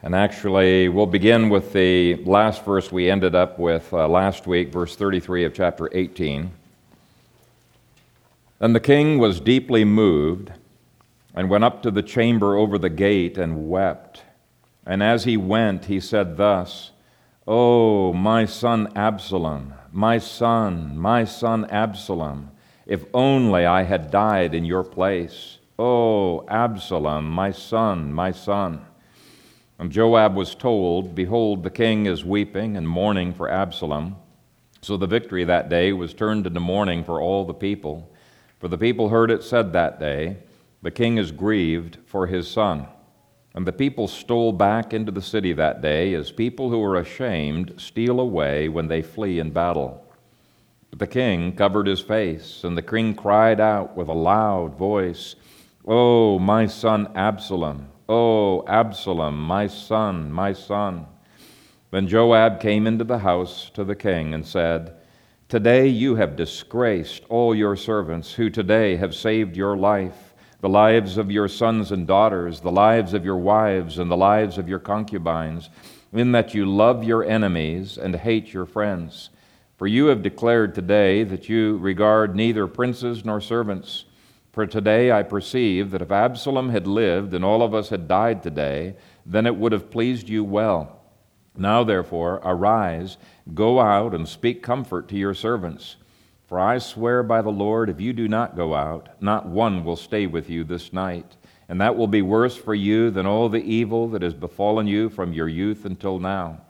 And actually, we'll begin with the last verse we ended up with uh, last week, verse 33 of chapter 18. Then the king was deeply moved and went up to the chamber over the gate and wept. And as he went, he said thus, Oh, my son Absalom, my son, my son Absalom, if only I had died in your place. Oh, Absalom, my son, my son. And Joab was told, Behold, the king is weeping and mourning for Absalom. So the victory that day was turned into mourning for all the people. For the people heard it said that day, The king is grieved for his son. And the people stole back into the city that day, as people who are ashamed steal away when they flee in battle. But the king covered his face, and the king cried out with a loud voice, Oh, my son Absalom! Oh, Absalom, my son, my son. Then Joab came into the house to the king and said, Today you have disgraced all your servants who today have saved your life, the lives of your sons and daughters, the lives of your wives, and the lives of your concubines, in that you love your enemies and hate your friends. For you have declared today that you regard neither princes nor servants. For today I perceive that if Absalom had lived and all of us had died today, then it would have pleased you well. Now, therefore, arise, go out, and speak comfort to your servants. For I swear by the Lord, if you do not go out, not one will stay with you this night. And that will be worse for you than all the evil that has befallen you from your youth until now.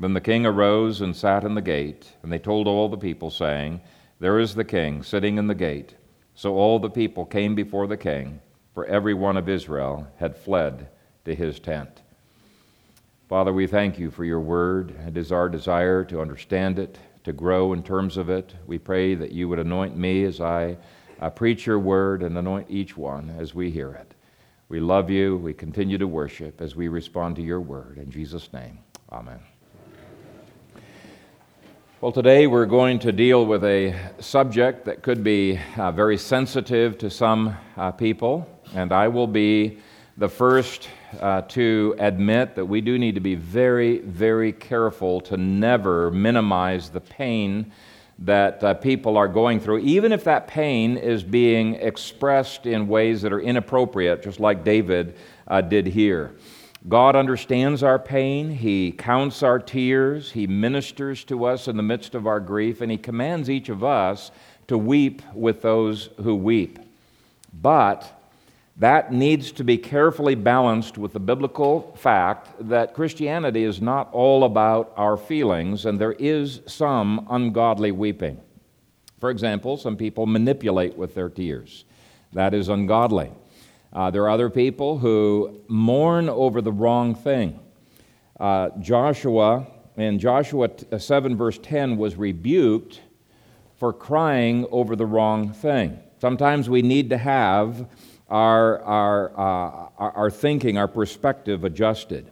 Then the king arose and sat in the gate, and they told all the people, saying, There is the king sitting in the gate. So all the people came before the king, for every one of Israel had fled to his tent. Father, we thank you for your word. It is our desire to understand it, to grow in terms of it. We pray that you would anoint me as I uh, preach your word and anoint each one as we hear it. We love you. We continue to worship as we respond to your word. In Jesus' name, amen. Well, today we're going to deal with a subject that could be uh, very sensitive to some uh, people, and I will be the first uh, to admit that we do need to be very, very careful to never minimize the pain that uh, people are going through, even if that pain is being expressed in ways that are inappropriate, just like David uh, did here. God understands our pain. He counts our tears. He ministers to us in the midst of our grief, and He commands each of us to weep with those who weep. But that needs to be carefully balanced with the biblical fact that Christianity is not all about our feelings, and there is some ungodly weeping. For example, some people manipulate with their tears. That is ungodly. Uh, there are other people who mourn over the wrong thing. Uh, Joshua, in Joshua uh, 7, verse 10, was rebuked for crying over the wrong thing. Sometimes we need to have our, our, uh, our, our thinking, our perspective adjusted.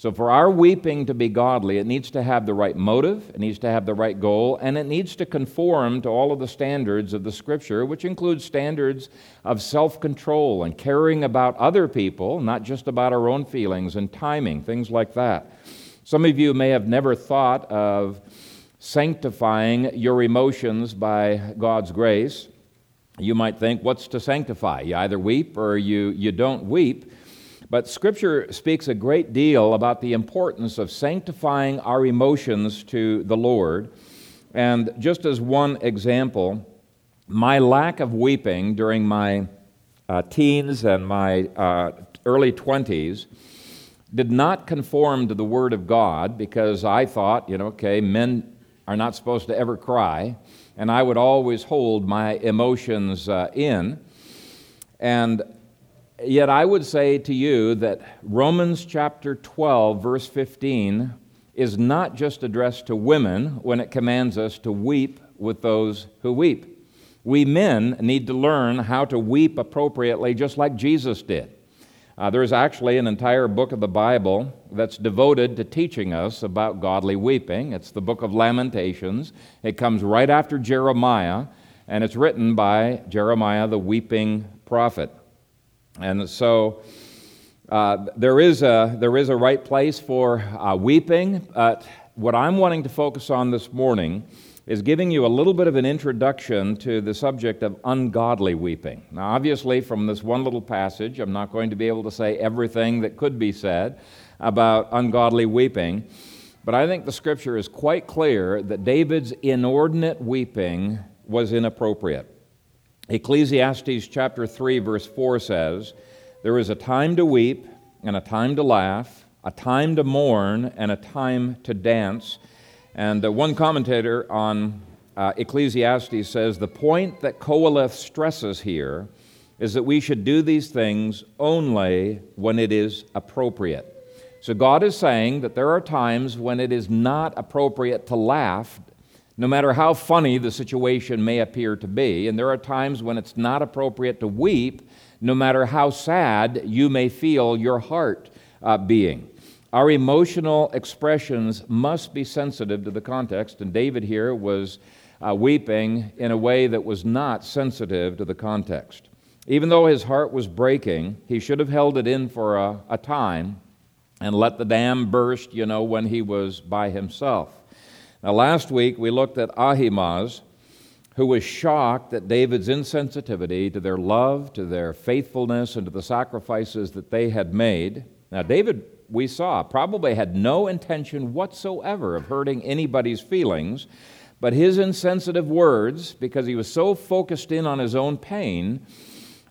So, for our weeping to be godly, it needs to have the right motive, it needs to have the right goal, and it needs to conform to all of the standards of the Scripture, which includes standards of self control and caring about other people, not just about our own feelings and timing, things like that. Some of you may have never thought of sanctifying your emotions by God's grace. You might think, what's to sanctify? You either weep or you, you don't weep. But Scripture speaks a great deal about the importance of sanctifying our emotions to the Lord. And just as one example, my lack of weeping during my uh, teens and my uh, early 20s did not conform to the Word of God because I thought, you know, okay, men are not supposed to ever cry, and I would always hold my emotions uh, in. And Yet I would say to you that Romans chapter 12, verse 15, is not just addressed to women when it commands us to weep with those who weep. We men need to learn how to weep appropriately, just like Jesus did. Uh, there's actually an entire book of the Bible that's devoted to teaching us about godly weeping. It's the book of Lamentations. It comes right after Jeremiah, and it's written by Jeremiah, the weeping prophet. And so Uh, there, is a, there is a right place for uh, weeping, but what I'm wanting to focus on this morning is giving you a little bit of an introduction to the subject of ungodly weeping. Now, obviously, from this one little passage, I'm not going to be able to say everything that could be said about ungodly weeping, but I think the scripture is quite clear that David's inordinate weeping was inappropriate. Ecclesiastes chapter 3, verse 4 says, there is a time to weep and a time to laugh, a time to mourn and a time to dance. And uh, one commentator on uh, Ecclesiastes says the point that Qoheleth stresses here is that we should do these things only when it is appropriate. So God is saying that there are times when it is not appropriate to laugh, no matter how funny the situation may appear to be. And there are times when it's not appropriate to weep, no matter how sad you may feel your heart uh, being. Our emotional expressions must be sensitive to the context, and David here was uh, weeping in a way that was not sensitive to the context. Even though his heart was breaking, he should have held it in for a, a time and let the dam burst, you know, when he was by himself. Now, last week we looked at Ahimaaz, who was shocked at David's insensitivity to their love, to their faithfulness, and to the sacrifices that they had made. Now, David, we saw, probably had no intention whatsoever of hurting anybody's feelings, but his insensitive words, because he was so focused in on his own pain,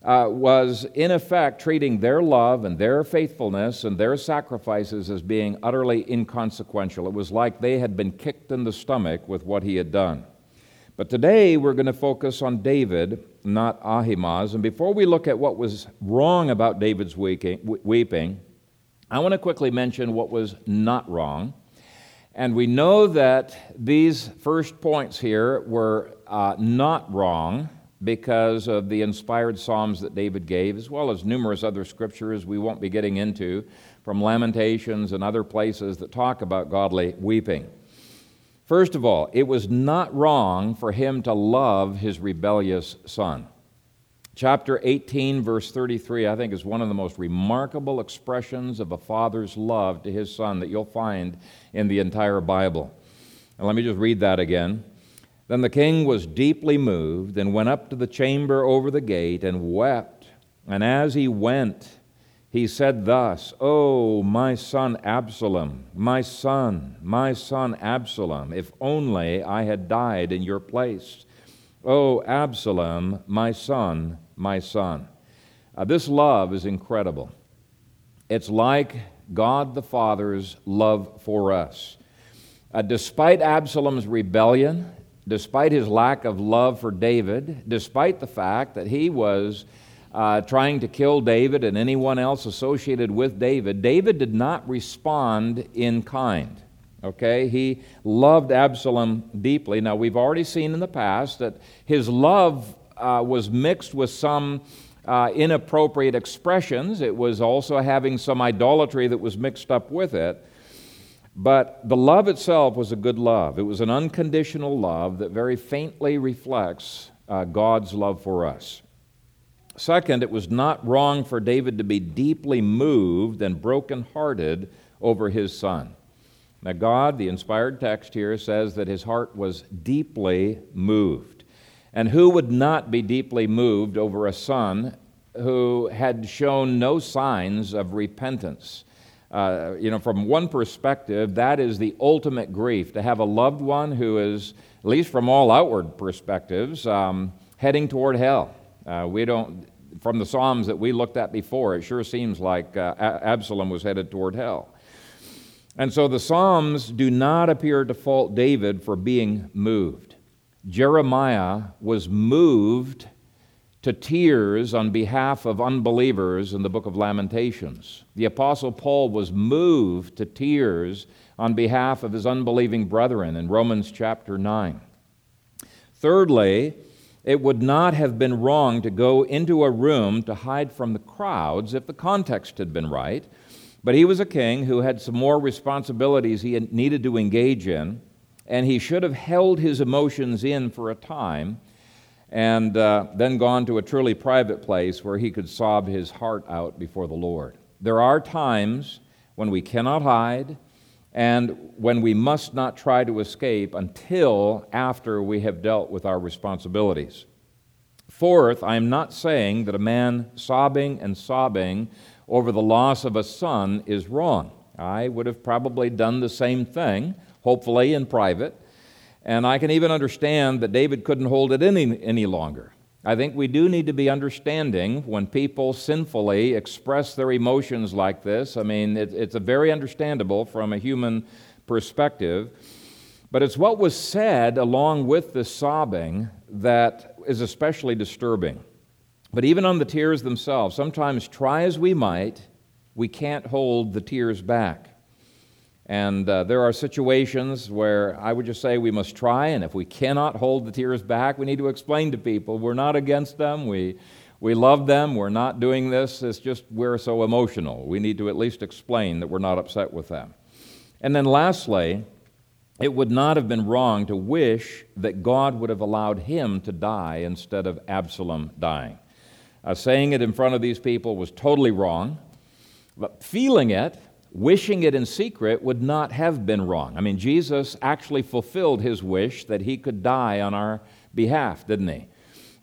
uh, was in effect treating their love and their faithfulness and their sacrifices as being utterly inconsequential. It was like they had been kicked in the stomach with what he had done. But today we're going to focus on David, not Ahimaaz. And before we look at what was wrong about David's weeping, I want to quickly mention what was not wrong. And we know that these first points here were uh, not wrong because of the inspired Psalms that David gave, as well as numerous other scriptures we won't be getting into from Lamentations and other places that talk about godly weeping. First of all, it was not wrong for him to love his rebellious son. Chapter 18, verse 33, I think is one of the most remarkable expressions of a father's love to his son that you'll find in the entire Bible. And let me just read that again. Then the king was deeply moved and went up to the chamber over the gate and wept. And as he went, he said thus, Oh, my son Absalom, my son, my son Absalom, if only I had died in your place. Oh, Absalom, my son, my son. Uh, this love is incredible. It's like God the Father's love for us. Uh, despite Absalom's rebellion, despite his lack of love for David, despite the fact that he was uh, trying to kill David and anyone else associated with David, David did not respond in kind. Okay? He loved Absalom deeply. Now, we've already seen in the past that his love uh, was mixed with some uh, inappropriate expressions. It was also having some idolatry that was mixed up with it. But the love itself was a good love. It was an unconditional love that very faintly reflects uh, God's love for us. Second, it was not wrong for David to be deeply moved and brokenhearted over his son. Now, God, the inspired text here, says that his heart was deeply moved. And who would not be deeply moved over a son who had shown no signs of repentance? Uh, you know, from one perspective, that is the ultimate grief to have a loved one who is, at least from all outward perspectives, um, heading toward hell. Uh, we don't, from the Psalms that we looked at before, it sure seems like uh, Absalom was headed toward hell. And so the Psalms do not appear to fault David for being moved. Jeremiah was moved to tears on behalf of unbelievers in the book of Lamentations. The Apostle Paul was moved to tears on behalf of his unbelieving brethren in Romans chapter 9. Thirdly, it would not have been wrong to go into a room to hide from the crowds if the context had been right. But he was a king who had some more responsibilities he needed to engage in, and he should have held his emotions in for a time and uh, then gone to a truly private place where he could sob his heart out before the Lord. There are times when we cannot hide and when we must not try to escape until after we have dealt with our responsibilities. Fourth, I am not saying that a man sobbing and sobbing over the loss of a son is wrong. I would have probably done the same thing, hopefully in private. And I can even understand that David couldn't hold it any, any longer. I think we do need to be understanding when people sinfully express their emotions like this. I mean, it, it's a very understandable from a human perspective. But it's what was said along with the sobbing that is especially disturbing. But even on the tears themselves, sometimes try as we might, we can't hold the tears back. And uh, there are situations where I would just say we must try, and if we cannot hold the tears back, we need to explain to people we're not against them, we, we love them, we're not doing this, it's just we're so emotional. We need to at least explain that we're not upset with them. And then lastly, it would not have been wrong to wish that God would have allowed him to die instead of Absalom dying. Uh, saying it in front of these people was totally wrong, but feeling it, wishing it in secret, would not have been wrong. I mean, Jesus actually fulfilled his wish that he could die on our behalf, didn't he?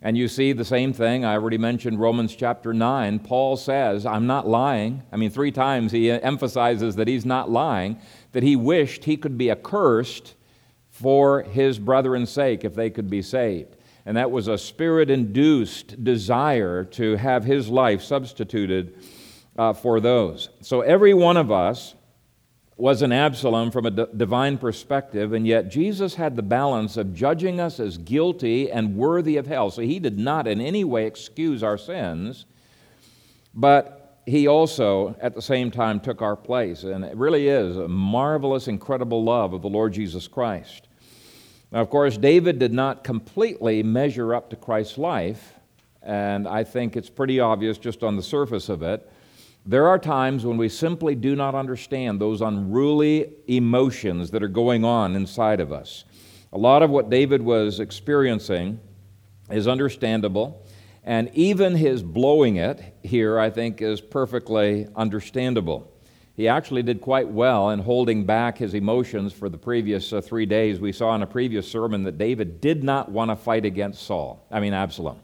And you see the same thing. I already mentioned Romans chapter 9. Paul says, I'm not lying. I mean, three times he emphasizes that he's not lying that he wished he could be accursed for his brethren's sake if they could be saved. And that was a spirit induced desire to have his life substituted uh, for those. So every one of us was an Absalom from a d- divine perspective, and yet Jesus had the balance of judging us as guilty and worthy of hell. So he did not in any way excuse our sins, but he also, at the same time, took our place. And it really is a marvelous, incredible love of the Lord Jesus Christ. Now, of course, David did not completely measure up to Christ's life, and I think it's pretty obvious just on the surface of it. There are times when we simply do not understand those unruly emotions that are going on inside of us. A lot of what David was experiencing is understandable. And even his blowing it here, I think, is perfectly understandable. He actually did quite well in holding back his emotions for the previous uh, three days. We saw in a previous sermon that David did not want to fight against Saul, I mean, Absalom.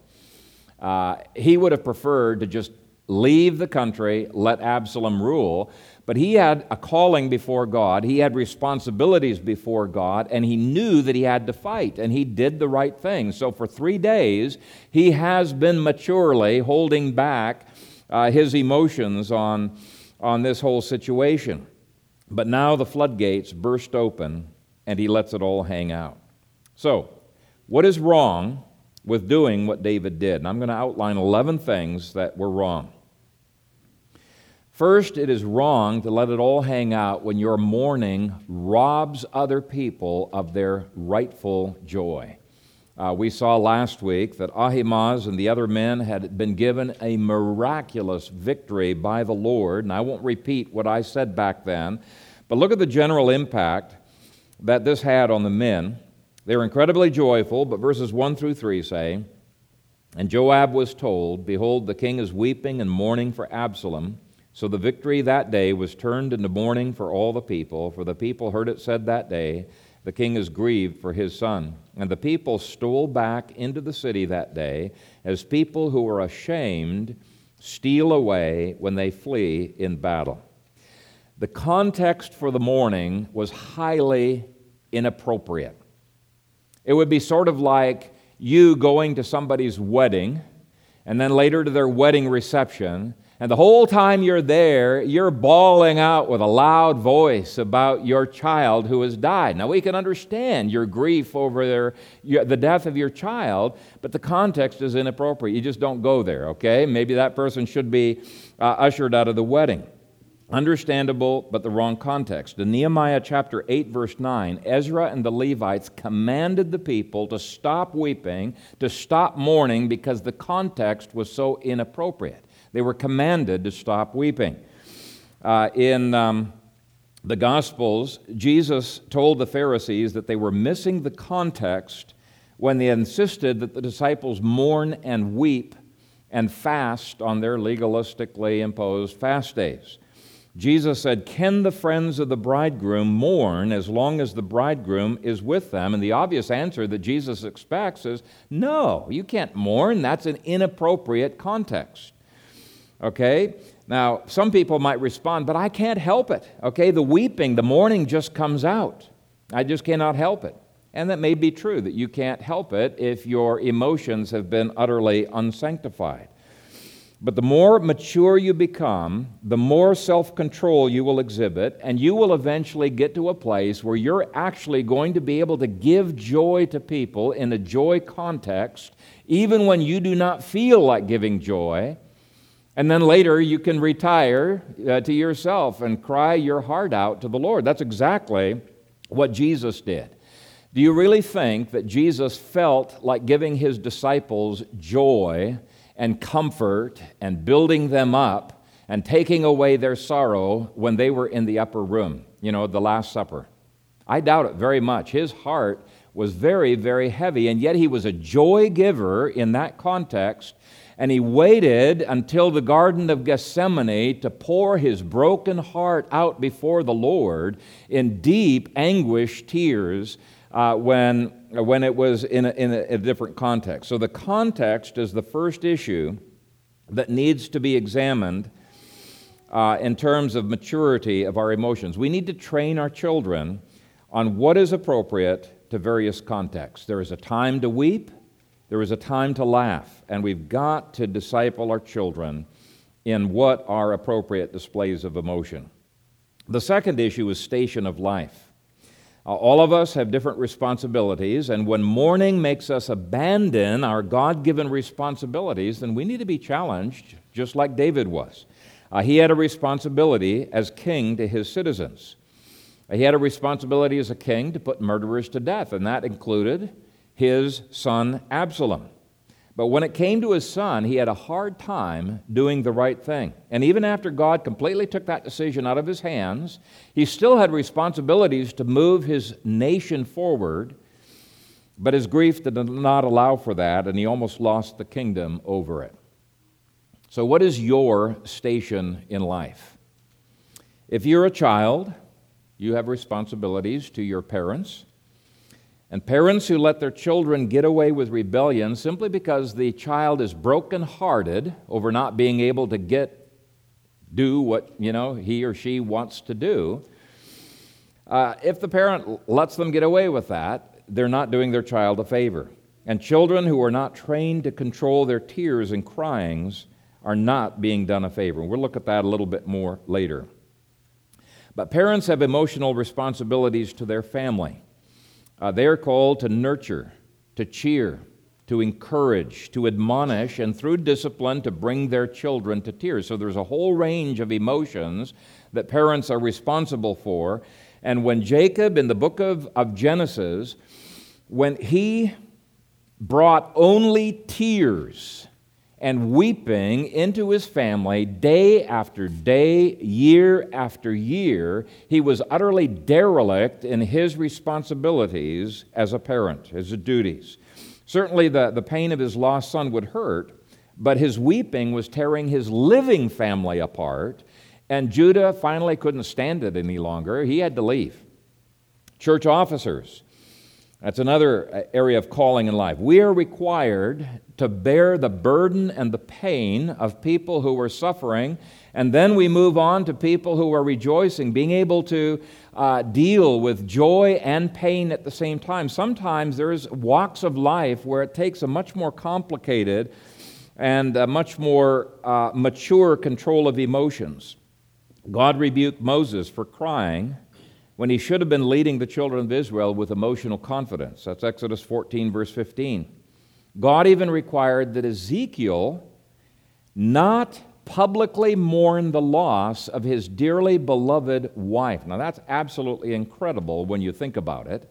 Uh, he would have preferred to just leave the country, let Absalom rule. But he had a calling before God, he had responsibilities before God, and he knew that he had to fight, and he did the right thing. So for three days, he has been maturely holding back uh, his emotions on, on this whole situation. But now the floodgates burst open, and he lets it all hang out. So, what is wrong with doing what David did? And I'm going to outline 11 things that were wrong. First, it is wrong to let it all hang out when your mourning robs other people of their rightful joy. Uh, we saw last week that Ahimaaz and the other men had been given a miraculous victory by the Lord, and I won't repeat what I said back then, but look at the general impact that this had on the men. They were incredibly joyful, but verses 1 through 3 say, And Joab was told, Behold, the king is weeping and mourning for Absalom. So the victory that day was turned into mourning for all the people, for the people heard it said that day, The king is grieved for his son. And the people stole back into the city that day, as people who are ashamed steal away when they flee in battle. The context for the mourning was highly inappropriate. It would be sort of like you going to somebody's wedding and then later to their wedding reception and the whole time you're there, you're bawling out with a loud voice about your child who has died. Now, we can understand your grief over their, your, the death of your child, but the context is inappropriate. You just don't go there, okay? Maybe that person should be uh, ushered out of the wedding. Understandable, but the wrong context. In Nehemiah chapter 8, verse 9, Ezra and the Levites commanded the people to stop weeping, to stop mourning, because the context was so inappropriate. They were commanded to stop weeping. Uh, in um, the Gospels, Jesus told the Pharisees that they were missing the context when they insisted that the disciples mourn and weep and fast on their legalistically imposed fast days. Jesus said, Can the friends of the bridegroom mourn as long as the bridegroom is with them? And the obvious answer that Jesus expects is no, you can't mourn. That's an inappropriate context. Okay? Now, some people might respond, but I can't help it. Okay? The weeping, the mourning just comes out. I just cannot help it. And that may be true that you can't help it if your emotions have been utterly unsanctified. But the more mature you become, the more self control you will exhibit, and you will eventually get to a place where you're actually going to be able to give joy to people in a joy context, even when you do not feel like giving joy. And then later you can retire uh, to yourself and cry your heart out to the Lord. That's exactly what Jesus did. Do you really think that Jesus felt like giving his disciples joy? And comfort and building them up and taking away their sorrow when they were in the upper room, you know, the Last Supper. I doubt it very much. His heart was very, very heavy, and yet he was a joy giver in that context. And he waited until the Garden of Gethsemane to pour his broken heart out before the Lord in deep anguish tears uh, when when it was in, a, in a, a different context. So the context is the first issue that needs to be examined uh, in terms of maturity of our emotions. We need to train our children on what is appropriate to various contexts. There is a time to weep, there is a time to laugh, and we've got to disciple our children in what are appropriate displays of emotion. The second issue is station of life. All of us have different responsibilities, and when mourning makes us abandon our God given responsibilities, then we need to be challenged, just like David was. Uh, he had a responsibility as king to his citizens. He had a responsibility as a king to put murderers to death, and that included his son Absalom. But when it came to his son, he had a hard time doing the right thing. And even after God completely took that decision out of his hands, he still had responsibilities to move his nation forward. But his grief did not allow for that, and he almost lost the kingdom over it. So, what is your station in life? If you're a child, you have responsibilities to your parents. And parents who let their children get away with rebellion simply because the child is brokenhearted over not being able to get do what you know he or she wants to do. Uh, if the parent lets them get away with that, they're not doing their child a favor. And children who are not trained to control their tears and cryings are not being done a favor. And We'll look at that a little bit more later. But parents have emotional responsibilities to their family. Uh, they are called to nurture, to cheer, to encourage, to admonish, and through discipline to bring their children to tears. So there's a whole range of emotions that parents are responsible for. And when Jacob, in the book of, of Genesis, when he brought only tears and weeping into his family day after day, year after year, he was utterly derelict in his responsibilities as a parent, his duties. Certainly, the, the pain of his lost son would hurt, but his weeping was tearing his living family apart, and Judah finally couldn't stand it any longer. He had to leave. Church officers, that's another uh, area of calling in life. We are required to bear the burden and the pain of people who are suffering, and then we move on to people who are rejoicing, being able to uh, deal with joy and pain at the same time. Sometimes there's walks of life where it takes a much more complicated and a much more uh, mature control of emotions. God rebuked Moses for crying when he should have been leading the children of Israel with emotional confidence. That's Exodus 14, verse 15. God even required that Ezekiel not publicly mourn the loss of his dearly beloved wife. Now, that's absolutely incredible when you think about it.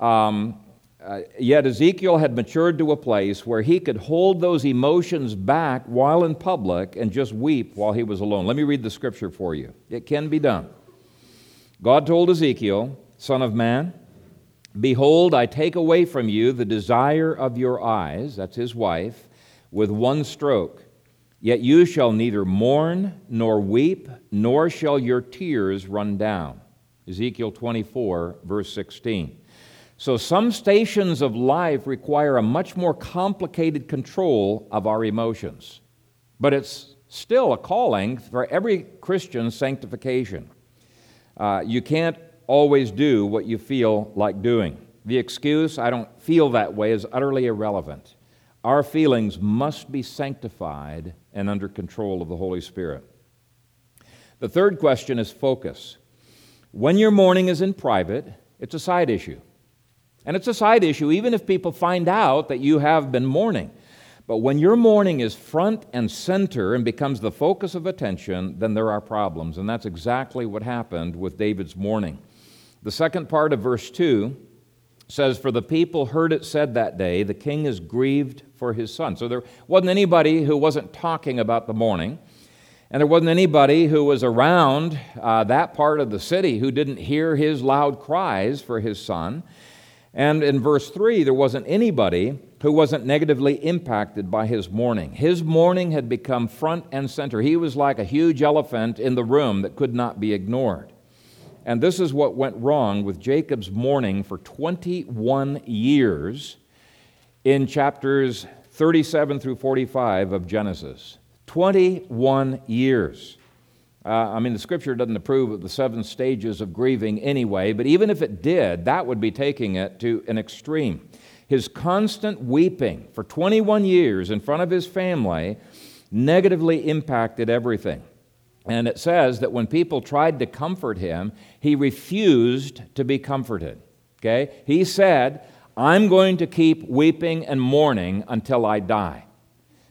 Um, uh, yet Ezekiel had matured to a place where he could hold those emotions back while in public and just weep while he was alone. Let me read the scripture for you. It can be done. God told Ezekiel, Son of man, behold, I take away from you the desire of your eyes, that's his wife, with one stroke. Yet you shall neither mourn nor weep, nor shall your tears run down. Ezekiel 24, verse 16. So, some stations of life require a much more complicated control of our emotions. But it's still a calling for every Christian sanctification. Uh, you can't always do what you feel like doing. The excuse, I don't feel that way, is utterly irrelevant. Our feelings must be sanctified and under control of the Holy Spirit. The third question is focus. When your mourning is in private, it's a side issue. And it's a side issue even if people find out that you have been mourning. But when your mourning is front and center and becomes the focus of attention, then there are problems. And that's exactly what happened with David's mourning. The second part of verse 2 says, For the people heard it said that day, the king is grieved for his son. So there wasn't anybody who wasn't talking about the mourning. And there wasn't anybody who was around uh, that part of the city who didn't hear his loud cries for his son. And in verse 3, there wasn't anybody who wasn't negatively impacted by his mourning. His mourning had become front and center. He was like a huge elephant in the room that could not be ignored. And this is what went wrong with Jacob's mourning for 21 years in chapters 37 through 45 of Genesis. 21 years. Uh, I mean, the scripture doesn't approve of the seven stages of grieving anyway, but even if it did, that would be taking it to an extreme. His constant weeping for 21 years in front of his family negatively impacted everything. And it says that when people tried to comfort him, he refused to be comforted. Okay? He said, I'm going to keep weeping and mourning until I die.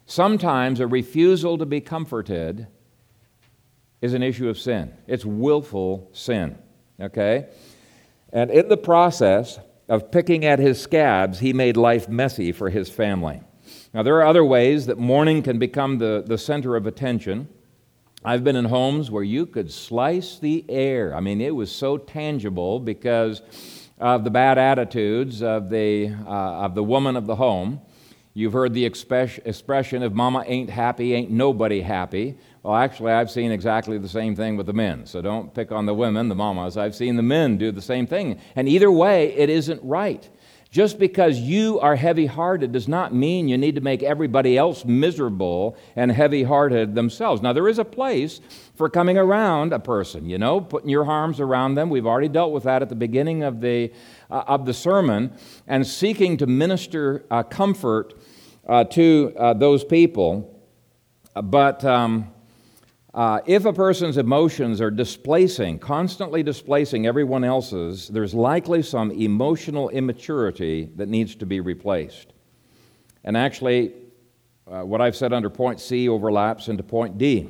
Sometimes a refusal to be comforted is an issue of sin. It's willful sin. Okay? And in the process of picking at his scabs, he made life messy for his family. Now, there are other ways that mourning can become the, the center of attention. I've been in homes where you could slice the air. I mean, it was so tangible because of the bad attitudes of the, uh, of the woman of the home. You've heard the expression, if mama ain't happy, ain't nobody happy. Well, actually, I've seen exactly the same thing with the men. So don't pick on the women, the mamas. I've seen the men do the same thing. And either way, it isn't right. Just because you are heavy hearted does not mean you need to make everybody else miserable and heavy hearted themselves. Now, there is a place for coming around a person, you know, putting your arms around them. We've already dealt with that at the beginning of the, uh, of the sermon, and seeking to minister uh, comfort uh, to uh, those people. But. Um, uh, if a person's emotions are displacing, constantly displacing everyone else's, there's likely some emotional immaturity that needs to be replaced. And actually, uh, what I've said under point C overlaps into point D.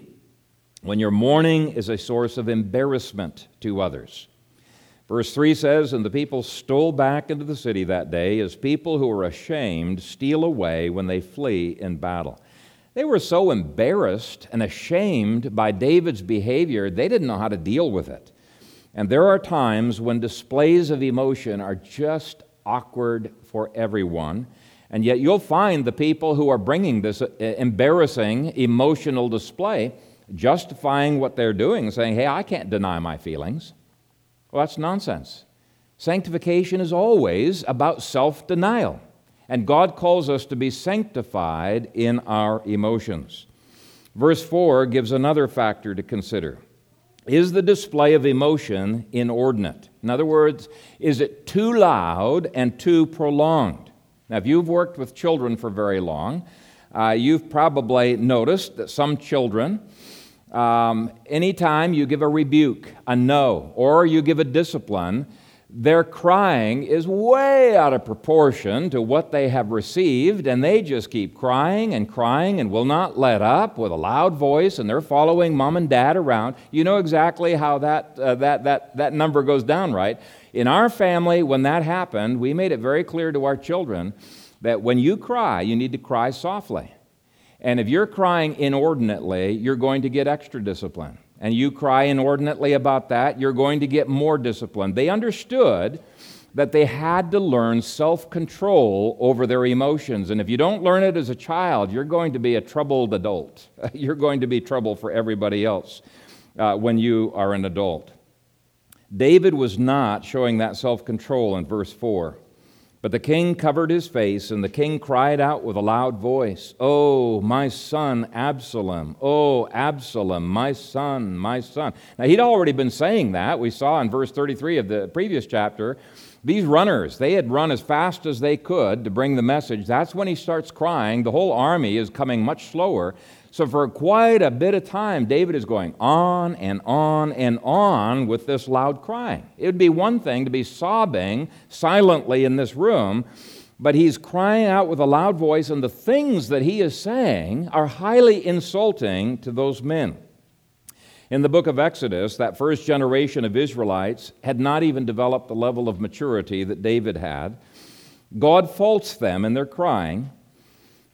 When your mourning is a source of embarrassment to others. Verse 3 says, And the people stole back into the city that day as people who are ashamed steal away when they flee in battle. They were so embarrassed and ashamed by David's behavior, they didn't know how to deal with it. And there are times when displays of emotion are just awkward for everyone. And yet you'll find the people who are bringing this uh, embarrassing emotional display justifying what they're doing, saying, hey, I can't deny my feelings. Well, that's nonsense. Sanctification is always about self denial. And God calls us to be sanctified in our emotions. Verse 4 gives another factor to consider. Is the display of emotion inordinate? In other words, is it too loud and too prolonged? Now, if you've worked with children for very long, uh, you've probably noticed that some children, um, anytime you give a rebuke, a no, or you give a discipline, their crying is way out of proportion to what they have received, and they just keep crying and crying and will not let up with a loud voice, and they're following mom and dad around. You know exactly how that, uh, that, that, that number goes down, right? In our family, when that happened, we made it very clear to our children that when you cry, you need to cry softly. And if you're crying inordinately, you're going to get extra discipline and you cry inordinately about that, you're going to get more discipline. They understood that they had to learn self control over their emotions. And if you don't learn it as a child, you're going to be a troubled adult. you're going to be trouble for everybody else uh, when you are an adult. David was not showing that self control in verse 4. But the king covered his face, and the king cried out with a loud voice, Oh, my son Absalom! Oh, Absalom, my son, my son. Now, he'd already been saying that. We saw in verse 33 of the previous chapter. These runners, they had run as fast as they could to bring the message. That's when he starts crying. The whole army is coming much slower. So, for quite a bit of time, David is going on and on and on with this loud crying. It would be one thing to be sobbing silently in this room, but he's crying out with a loud voice, and the things that he is saying are highly insulting to those men. In the book of Exodus, that first generation of Israelites had not even developed the level of maturity that David had. God faults them in their crying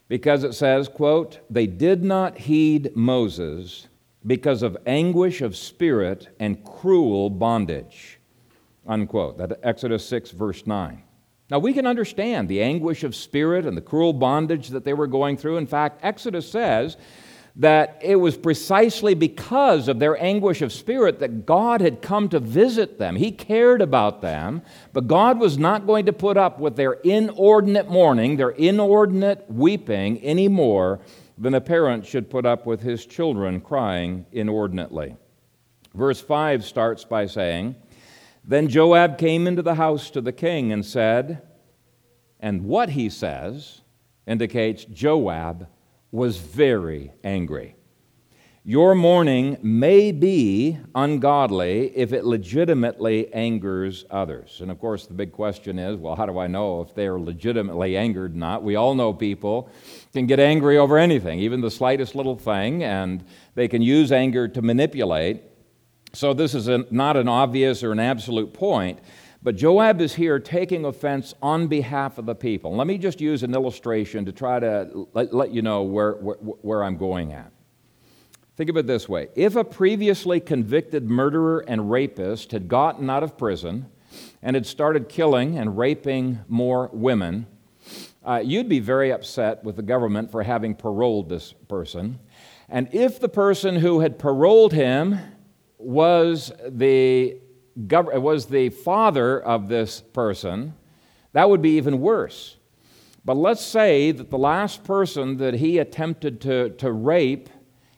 because it says, quote, they did not heed Moses because of anguish of spirit and cruel bondage, unquote. That Exodus 6, verse 9. Now we can understand the anguish of spirit and the cruel bondage that they were going through. In fact, Exodus says that it was precisely because of their anguish of spirit that God had come to visit them. He cared about them, but God was not going to put up with their inordinate mourning, their inordinate weeping, any more than a parent should put up with his children crying inordinately. Verse 5 starts by saying, Then Joab came into the house to the king and said, and what he says indicates Joab was very angry. Your mourning may be ungodly if it legitimately angers others. And of course, the big question is well, how do I know if they're legitimately angered or not? We all know people can get angry over anything, even the slightest little thing, and they can use anger to manipulate. So, this is a, not an obvious or an absolute point. But Joab is here taking offense on behalf of the people. Let me just use an illustration to try to let, let you know where, where, where I'm going at. Think of it this way if a previously convicted murderer and rapist had gotten out of prison and had started killing and raping more women, uh, you'd be very upset with the government for having paroled this person. And if the person who had paroled him was the gov- was the father of this person, that would be even worse. But let's say that the last person that he attempted to, to rape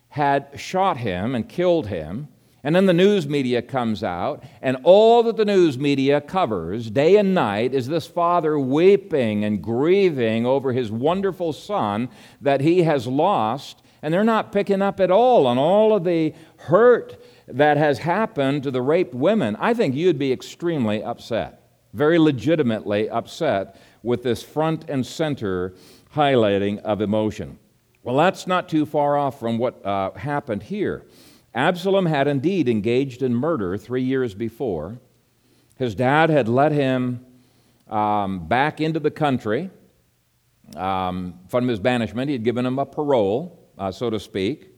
had shot him and killed him. And then the news media comes out, and all that the news media covers day and night is this father weeping and grieving over his wonderful son that he has lost. And they're not picking up at all on all of the hurt that has happened to the raped women, I think you'd be extremely upset, very legitimately upset with this front and center highlighting of emotion. Well, that's not too far off from what uh, happened here. Absalom had indeed engaged in murder three years before. His dad had let him um, back into the country um, from his banishment. He had given him a parole, uh, so to speak.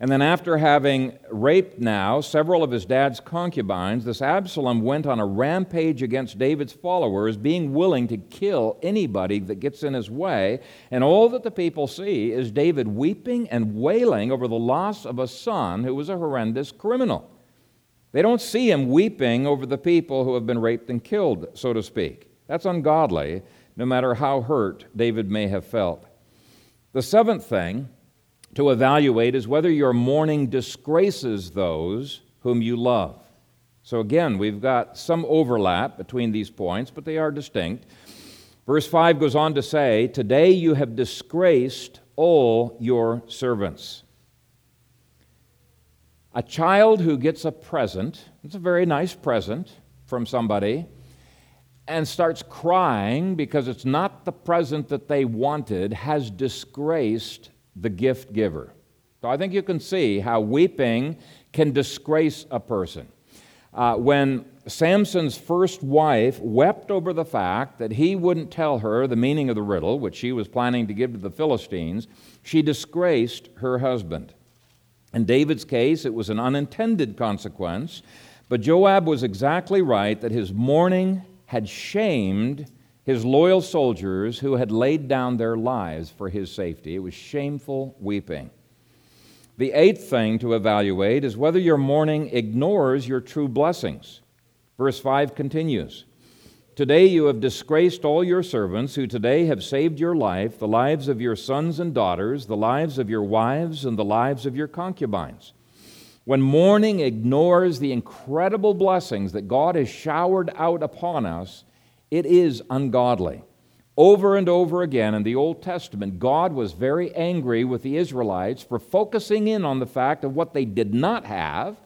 And then, after having raped now several of his dad's concubines, this Absalom went on a rampage against David's followers, being willing to kill anybody that gets in his way. And all that the people see is David weeping and wailing over the loss of a son who was a horrendous criminal. They don't see him weeping over the people who have been raped and killed, so to speak. That's ungodly, no matter how hurt David may have felt. The seventh thing to evaluate is whether your mourning disgraces those whom you love. So again, we've got some overlap between these points, but they are distinct. Verse 5 goes on to say, Today you have disgraced all your servants. A child who gets a present, it's a very nice present from somebody, and starts crying because it's not the present that they wanted, has disgraced the gift giver. So I think you can see how weeping can disgrace a person. Uh, when Samson's first wife wept over the fact that he wouldn't tell her the meaning of the riddle, which she was planning to give to the Philistines, she disgraced her husband. In David's case, it was an unintended consequence, but Joab was exactly right that his mourning had shamed his loyal soldiers who had laid down their lives for his safety. It was shameful weeping. The eighth thing to evaluate is whether your mourning ignores your true blessings. Verse 5 continues Today you have disgraced all your servants who today have saved your life, the lives of your sons and daughters, the lives of your wives, and the lives of your concubines. When mourning ignores the incredible blessings that God has showered out upon us, it is ungodly. Over and over again in the Old Testament, God was very angry with the Israelites for focusing in on the fact of what they did not have,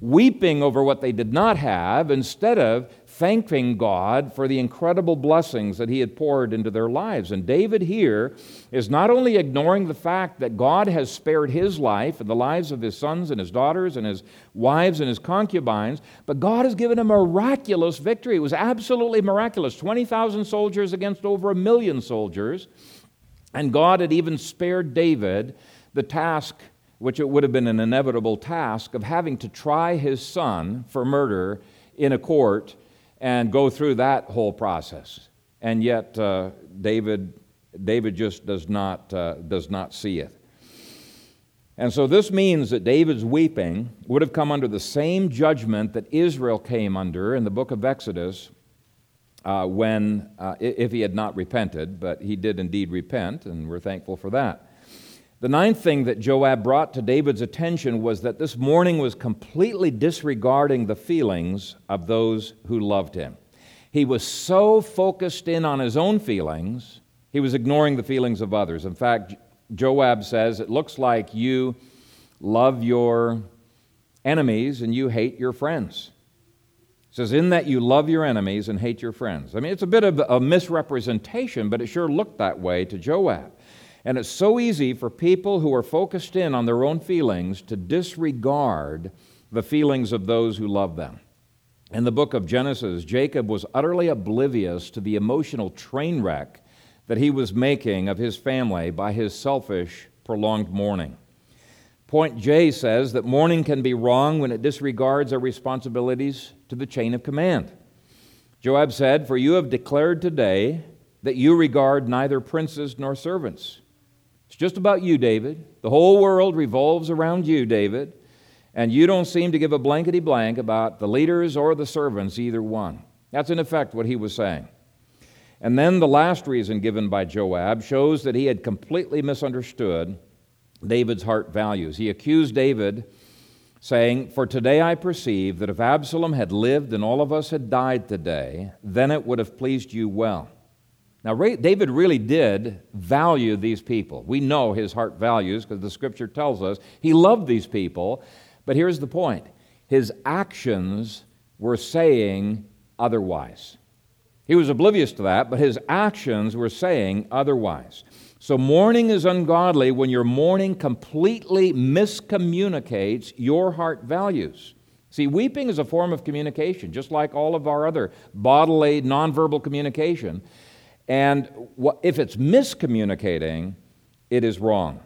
weeping over what they did not have, instead of thanking God for the incredible blessings that He had poured into their lives. And David here is not only ignoring the fact that God has spared his life and the lives of his sons and his daughters and his wives and his concubines, but God has given a miraculous victory. It was absolutely miraculous 20,000 soldiers against over a million soldiers. And God had even spared David the task which it would have been an inevitable task of having to try his son for murder in a court and go through that whole process. And yet, uh, David, David just does not, uh, does not see it. And so this means that David's weeping would have come under the same judgment that Israel came under in the book of Exodus uh, when, uh, if he had not repented, but he did indeed repent, and we're thankful for that. The ninth thing that Joab brought to David's attention was that this mourning was completely disregarding the feelings of those who loved him. He was so focused in on his own feelings, he was ignoring the feelings of others. In fact, Joab says, It looks like you love your enemies and you hate your friends. He says, In that you love your enemies and hate your friends. I mean, it's a bit of a misrepresentation, but it sure looked that way to Joab. And it's so easy for people who are focused in on their own feelings to disregard the feelings of those who love them. In the book of Genesis, Jacob was utterly oblivious to the emotional train wreck that he was making of his family by his selfish, prolonged mourning. Point J says that mourning can be wrong when it disregards our responsibilities to the chain of command. Joab said, For you have declared today that you regard neither princes nor servants. Just about you, David. The whole world revolves around you, David. And you don't seem to give a blankety blank about the leaders or the servants, either one. That's in effect what he was saying. And then the last reason given by Joab shows that he had completely misunderstood David's heart values. He accused David, saying, For today I perceive that if Absalom had lived and all of us had died today, then it would have pleased you well. Now, David really did value these people. We know his heart values because the scripture tells us he loved these people. But here's the point his actions were saying otherwise. He was oblivious to that, but his actions were saying otherwise. So, mourning is ungodly when your mourning completely miscommunicates your heart values. See, weeping is a form of communication, just like all of our other bodily, nonverbal communication. And if it's miscommunicating, it is wrong.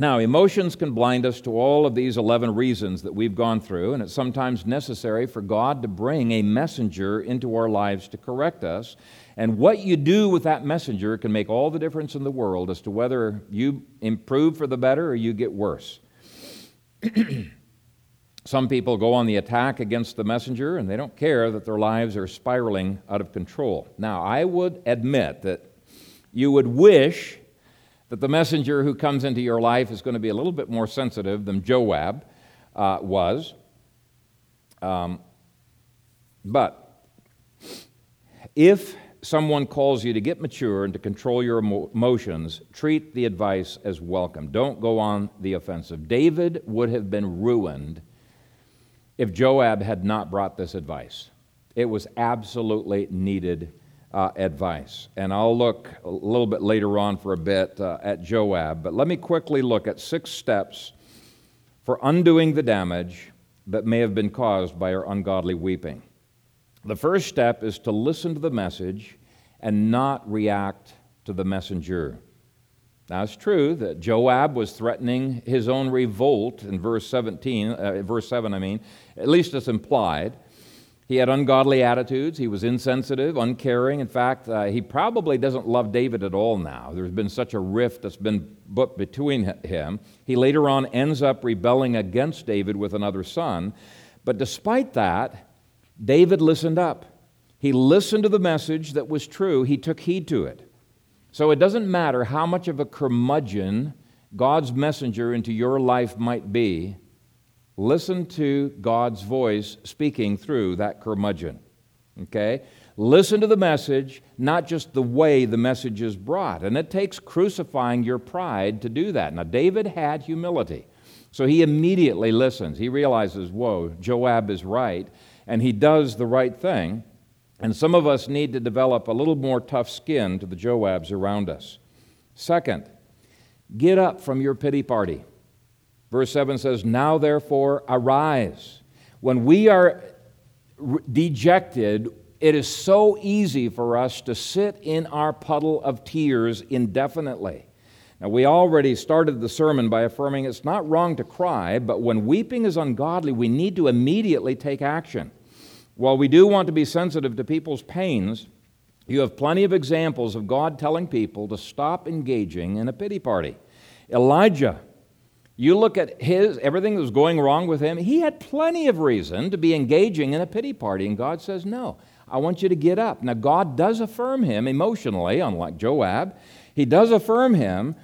Now, emotions can blind us to all of these 11 reasons that we've gone through, and it's sometimes necessary for God to bring a messenger into our lives to correct us. And what you do with that messenger can make all the difference in the world as to whether you improve for the better or you get worse. Some people go on the attack against the messenger and they don't care that their lives are spiraling out of control. Now, I would admit that you would wish that the messenger who comes into your life is going to be a little bit more sensitive than Joab uh, was. Um, but if someone calls you to get mature and to control your emotions, treat the advice as welcome. Don't go on the offensive. David would have been ruined if Joab had not brought this advice. It was absolutely needed uh, advice. And I'll look a little bit later on for a bit uh, at Joab, but let me quickly look at six steps for undoing the damage that may have been caused by our ungodly weeping. The first step is to listen to the message and not react to the messenger. Now, it's true that Joab was threatening his own revolt in verse 17, uh, verse 7, I mean. At least it's implied. He had ungodly attitudes. He was insensitive, uncaring. In fact, uh, he probably doesn't love David at all now. There's been such a rift that's been put between him. He later on ends up rebelling against David with another son. But despite that, David listened up. He listened to the message that was true, he took heed to it. So it doesn't matter how much of a curmudgeon God's messenger into your life might be, Listen to God's voice speaking through that curmudgeon. Okay? Listen to the message, not just the way the message is brought. And it takes crucifying your pride to do that. Now, David had humility. So he immediately listens. He realizes, whoa, Joab is right. And he does the right thing. And some of us need to develop a little more tough skin to the Joabs around us. Second, get up from your pity party. Verse 7 says, Now therefore arise. When we are dejected, it is so easy for us to sit in our puddle of tears indefinitely. Now, we already started the sermon by affirming it's not wrong to cry, but when weeping is ungodly, we need to immediately take action. While we do want to be sensitive to people's pains, you have plenty of examples of God telling people to stop engaging in a pity party. Elijah you look at his everything that was going wrong with him, he had plenty of reason to be engaging in a pity party, and God says, No, I want you to get up. Now, God does affirm him emotionally, unlike Joab. He does affirm him,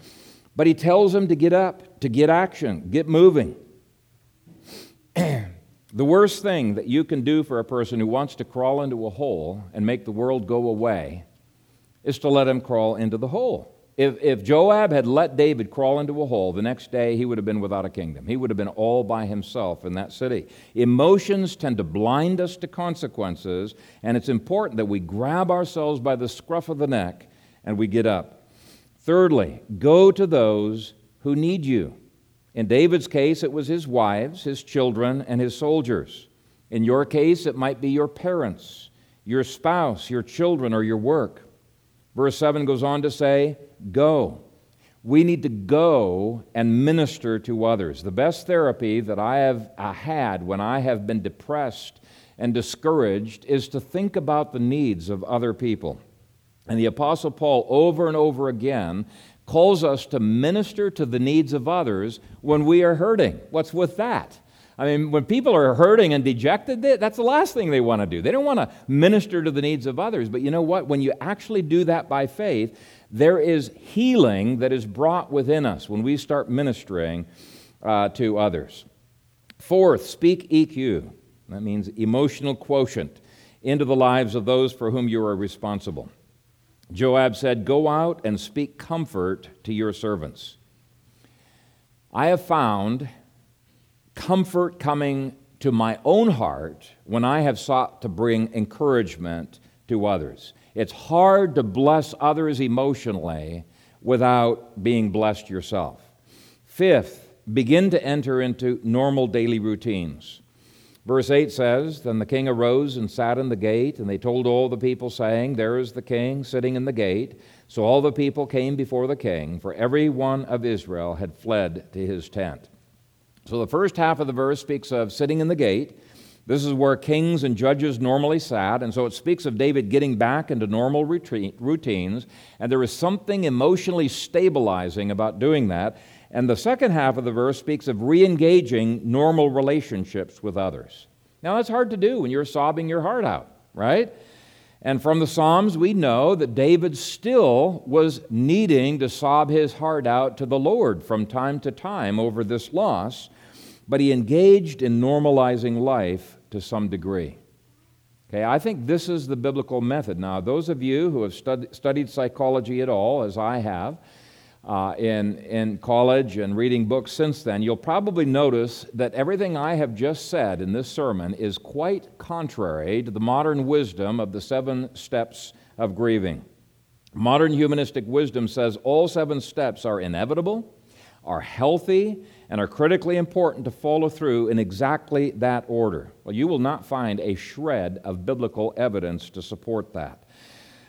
but he tells him to get up, to get action, get moving. The worst thing that you can do for a person who wants to crawl into a hole and make the world go away is to let him crawl into the hole. If, if Joab had let David crawl into a hole, the next day he would have been without a kingdom. He would have been all by himself in that city. Emotions tend to blind us to consequences, and it's important that we grab ourselves by the scruff of the neck and we get up. Thirdly, go to those who need you. In David's case, it was his wives, his children, and his soldiers. In your case, it might be your parents, your spouse, your children, or your work. Verse 7 goes on to say, Go. We need to go and minister to others. The best therapy that I have had when I have been depressed and discouraged is to think about the needs of other people. And the Apostle Paul, over and over again, calls us to minister to the needs of others when we are hurting. What's with that? I mean, when people are hurting and dejected, that's the last thing they want to do. They don't want to minister to the needs of others. But you know what? When you actually do that by faith, there is healing that is brought within us when we start ministering uh, to others. Fourth, speak EQ. That means emotional quotient into the lives of those for whom you are responsible. Joab said, Go out and speak comfort to your servants. I have found comfort coming to my own heart when I have sought to bring encouragement to others. It's hard to bless others emotionally without being blessed yourself. Fifth, begin to enter into normal daily routines. Verse 8 says Then the king arose and sat in the gate, and they told all the people, saying, There is the king sitting in the gate. So all the people came before the king, for every one of Israel had fled to his tent. So the first half of the verse speaks of sitting in the gate. This is where kings and judges normally sat, and so it speaks of David getting back into normal routines, and there is something emotionally stabilizing about doing that. And the second half of the verse speaks of re engaging normal relationships with others. Now, that's hard to do when you're sobbing your heart out, right? And from the Psalms, we know that David still was needing to sob his heart out to the Lord from time to time over this loss but he engaged in normalizing life to some degree. Okay, I think this is the biblical method. Now, those of you who have stud- studied psychology at all, as I have, uh, in, in college and reading books since then, you'll probably notice that everything I have just said in this sermon is quite contrary to the modern wisdom of the seven steps of grieving. Modern humanistic wisdom says all seven steps are inevitable, are healthy, and are critically important to follow through in exactly that order. Well, you will not find a shred of biblical evidence to support that,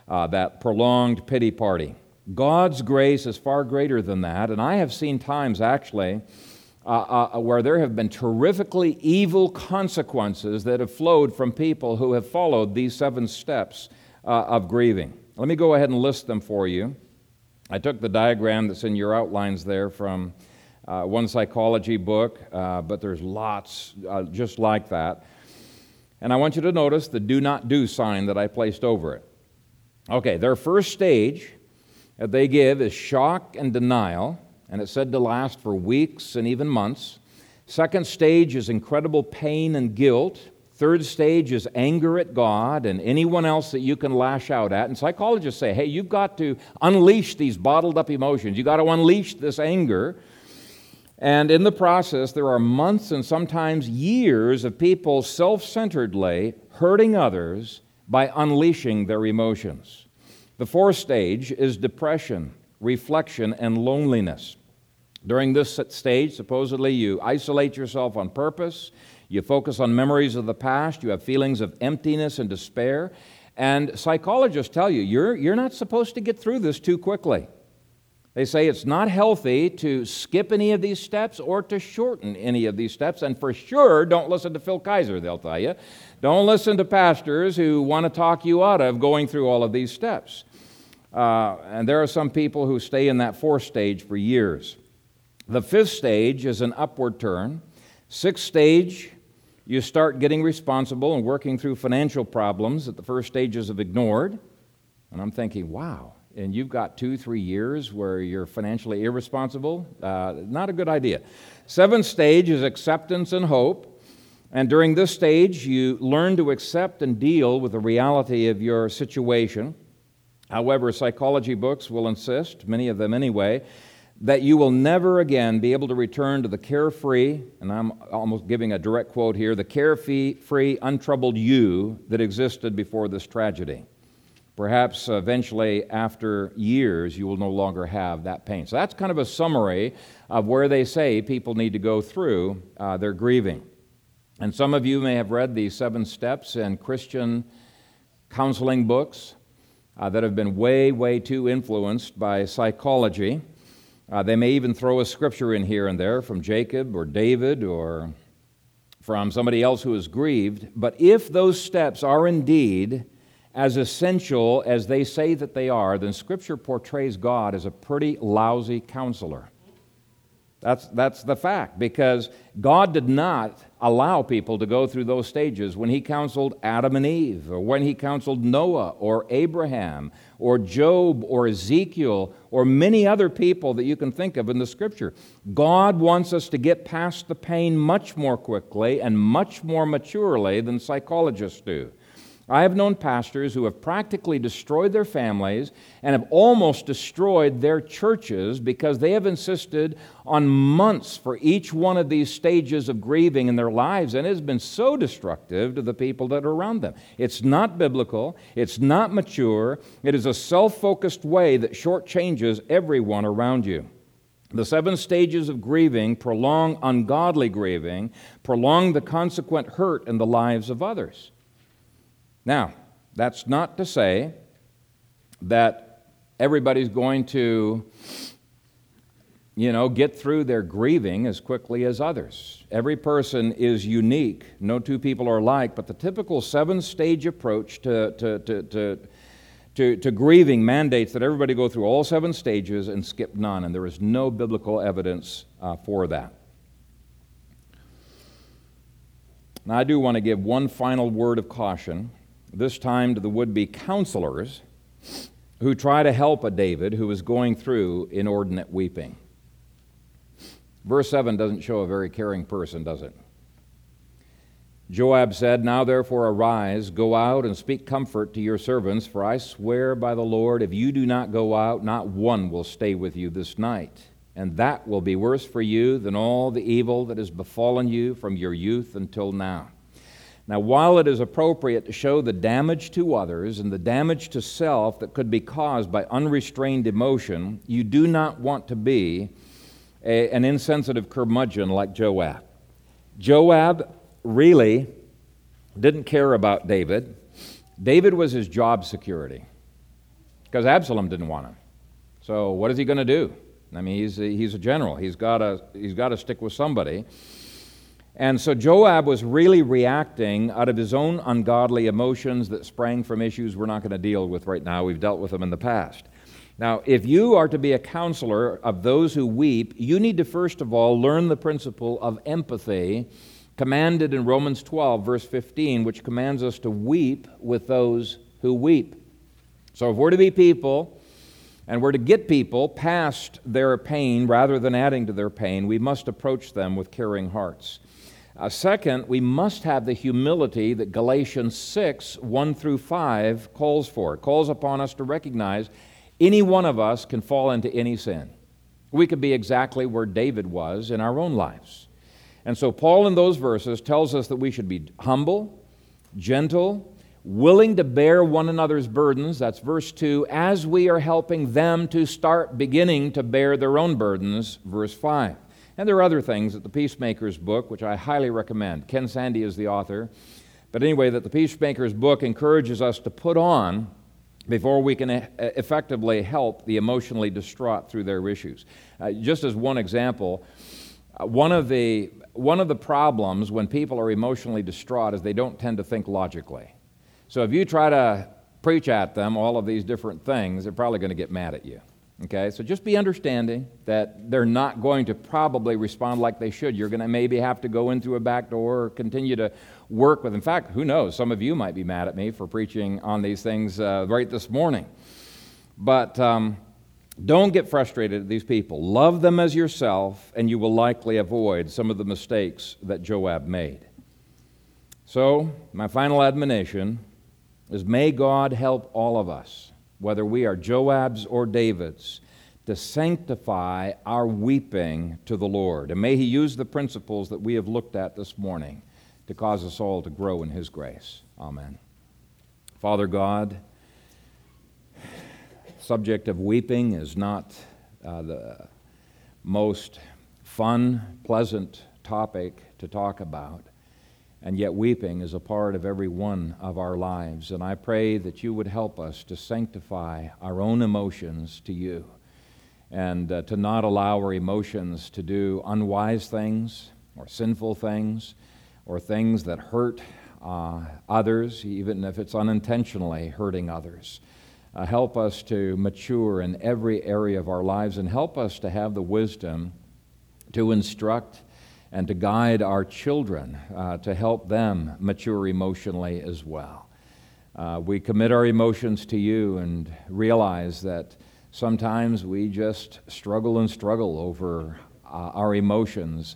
uh, that prolonged pity party. God's grace is far greater than that, and I have seen times actually uh, uh, where there have been terrifically evil consequences that have flowed from people who have followed these seven steps uh, of grieving. Let me go ahead and list them for you. I took the diagram that's in your outlines there from uh, one psychology book, uh, but there's lots uh, just like that. And I want you to notice the do not do sign that I placed over it. Okay, their first stage that they give is shock and denial, and it's said to last for weeks and even months. Second stage is incredible pain and guilt. Third stage is anger at God and anyone else that you can lash out at. And psychologists say, hey, you've got to unleash these bottled up emotions. You've got to unleash this anger. And in the process, there are months and sometimes years of people self centeredly hurting others by unleashing their emotions. The fourth stage is depression, reflection, and loneliness. During this stage, supposedly, you isolate yourself on purpose, you focus on memories of the past, you have feelings of emptiness and despair. And psychologists tell you, you're, you're not supposed to get through this too quickly. They say it's not healthy to skip any of these steps or to shorten any of these steps. And for sure, don't listen to Phil Kayser, they'll tell you. Don't listen to pastors who want to talk you out of going through all of these steps. Uh, and there are some people who stay in that fourth stage for years. The fifth stage is an upward turn. Sixth stage, you start getting responsible and working through financial problems that the first stages have ignored. And I'm thinking, wow, and you've got two, three years where you're financially irresponsible, uh, not a good idea. Seventh stage is acceptance and hope. And during this stage, you learn to accept and deal with the reality of your situation. However, psychology books will insist, many of them anyway, that you will never again be able to return to the carefree, and I'm almost giving a direct quote here the carefree, untroubled you that existed before this tragedy. Perhaps eventually, after years, you will no longer have that pain. So that's kind of a summary of where they say people need to go through uh, their grieving. And some of you may have read these seven steps in Christian counseling books uh, that have been way, way too influenced by psychology. Uh, they may even throw a scripture in here and there from Jacob or David or from somebody else who is grieved. But if those steps are indeed as essential as they say that they are, then Scripture portrays God as a pretty lousy counselor. That's, that's the fact, because God did not allow people to go through those stages when He counseled Adam and Eve, or when He counseled Noah, or Abraham, or Job, or Ezekiel, or many other people that you can think of in the Scripture. God wants us to get past the pain much more quickly and much more maturely than psychologists do. I have known pastors who have practically destroyed their families and have almost destroyed their churches because they have insisted on months for each one of these stages of grieving in their lives, and it has been so destructive to the people that are around them. It's not biblical, it's not mature, it is a self focused way that shortchanges everyone around you. The seven stages of grieving prolong ungodly grieving, prolong the consequent hurt in the lives of others. Now, that's not to say that everybody's going to, you know, get through their grieving as quickly as others. Every person is unique. No two people are alike, but the typical seven stage approach to, to, to, to to, to, grieving mandates that everybody go through all seven stages and skip none, and there is no biblical evidence uh, for that. Now, I do want to give one final word of caution this time to the would be counselors who try to help a David who is going through inordinate weeping. Verse 7 doesn't show a very caring person, does it? Joab said, Now therefore arise, go out and speak comfort to your servants, for I swear by the Lord, if you do not go out, not one will stay with you this night. And that will be worse for you than all the evil that has befallen you from your youth until now. Now, while it is appropriate to show the damage to others and the damage to self that could be caused by unrestrained emotion, you do not want to be a, an insensitive curmudgeon like Joab. Joab really didn't care about David. David was his job security because Absalom didn't want him. So, what is he going to do? I mean, he's a, he's a general. He's got he's got to stick with somebody. And so Joab was really reacting out of his own ungodly emotions that sprang from issues we're not going to deal with right now. We've dealt with them in the past. Now, if you are to be a counselor of those who weep, you need to first of all learn the principle of empathy commanded in Romans 12, verse 15, which commands us to weep with those who weep. So, if we're to be people and we're to get people past their pain rather than adding to their pain, we must approach them with caring hearts. Uh, second, we must have the humility that Galatians 6, 1 through 5 calls for. It calls upon us to recognize any one of us can fall into any sin. We could be exactly where David was in our own lives. And so, Paul in those verses tells us that we should be humble, gentle, willing to bear one another's burdens. That's verse 2, as we are helping them to start beginning to bear their own burdens, verse 5. And there are other things that the Peacemaker's book, which I highly recommend. Ken Sande is the author. But anyway, that the Peacemaker's book encourages us to put on before we can effectively help the emotionally distraught through their issues. Uh, just as one example, uh, one, of the, one of the problems when people are emotionally distraught is they don't tend to think logically. So if you try to preach at them all of these different things, they're probably going to get mad at you. Okay, so just be understanding that they're not going to probably respond like they should. You're going to maybe have to go in through a back door or continue to work with. In fact, who knows? Some of you might be mad at me for preaching on these things uh, right this morning. But um, don't get frustrated at these people. Love them as yourself, and you will likely avoid some of the mistakes that Joab made. So, my final admonition is may God help all of us whether we are Joab's or David's, to sanctify our weeping to the Lord. And may He use the principles that we have looked at this morning to cause us all to grow in His grace. Amen. Father God, subject of weeping is not uh, the most fun, pleasant topic to talk about and yet weeping is a part of every one of our lives. And I pray that you would help us to sanctify our own emotions to you and uh, to not allow our emotions to do unwise things or sinful things or things that hurt uh, others, even if it's unintentionally hurting others. Uh, help us to mature in every area of our lives and help us to have the wisdom to instruct and to guide our children uh, to help them mature emotionally as well. Uh, we commit our emotions to you and realize that sometimes we just struggle and struggle over uh, our emotions.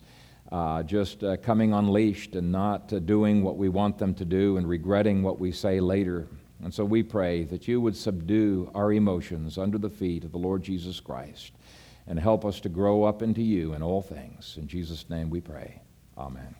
Uh, just uh, coming unleashed and not uh, doing what we want them to do and regretting what we say later. And so we pray that you would subdue our emotions under the feet of the Lord Jesus Christ and help us to grow up into you in all things. In Jesus' name we pray. Amen.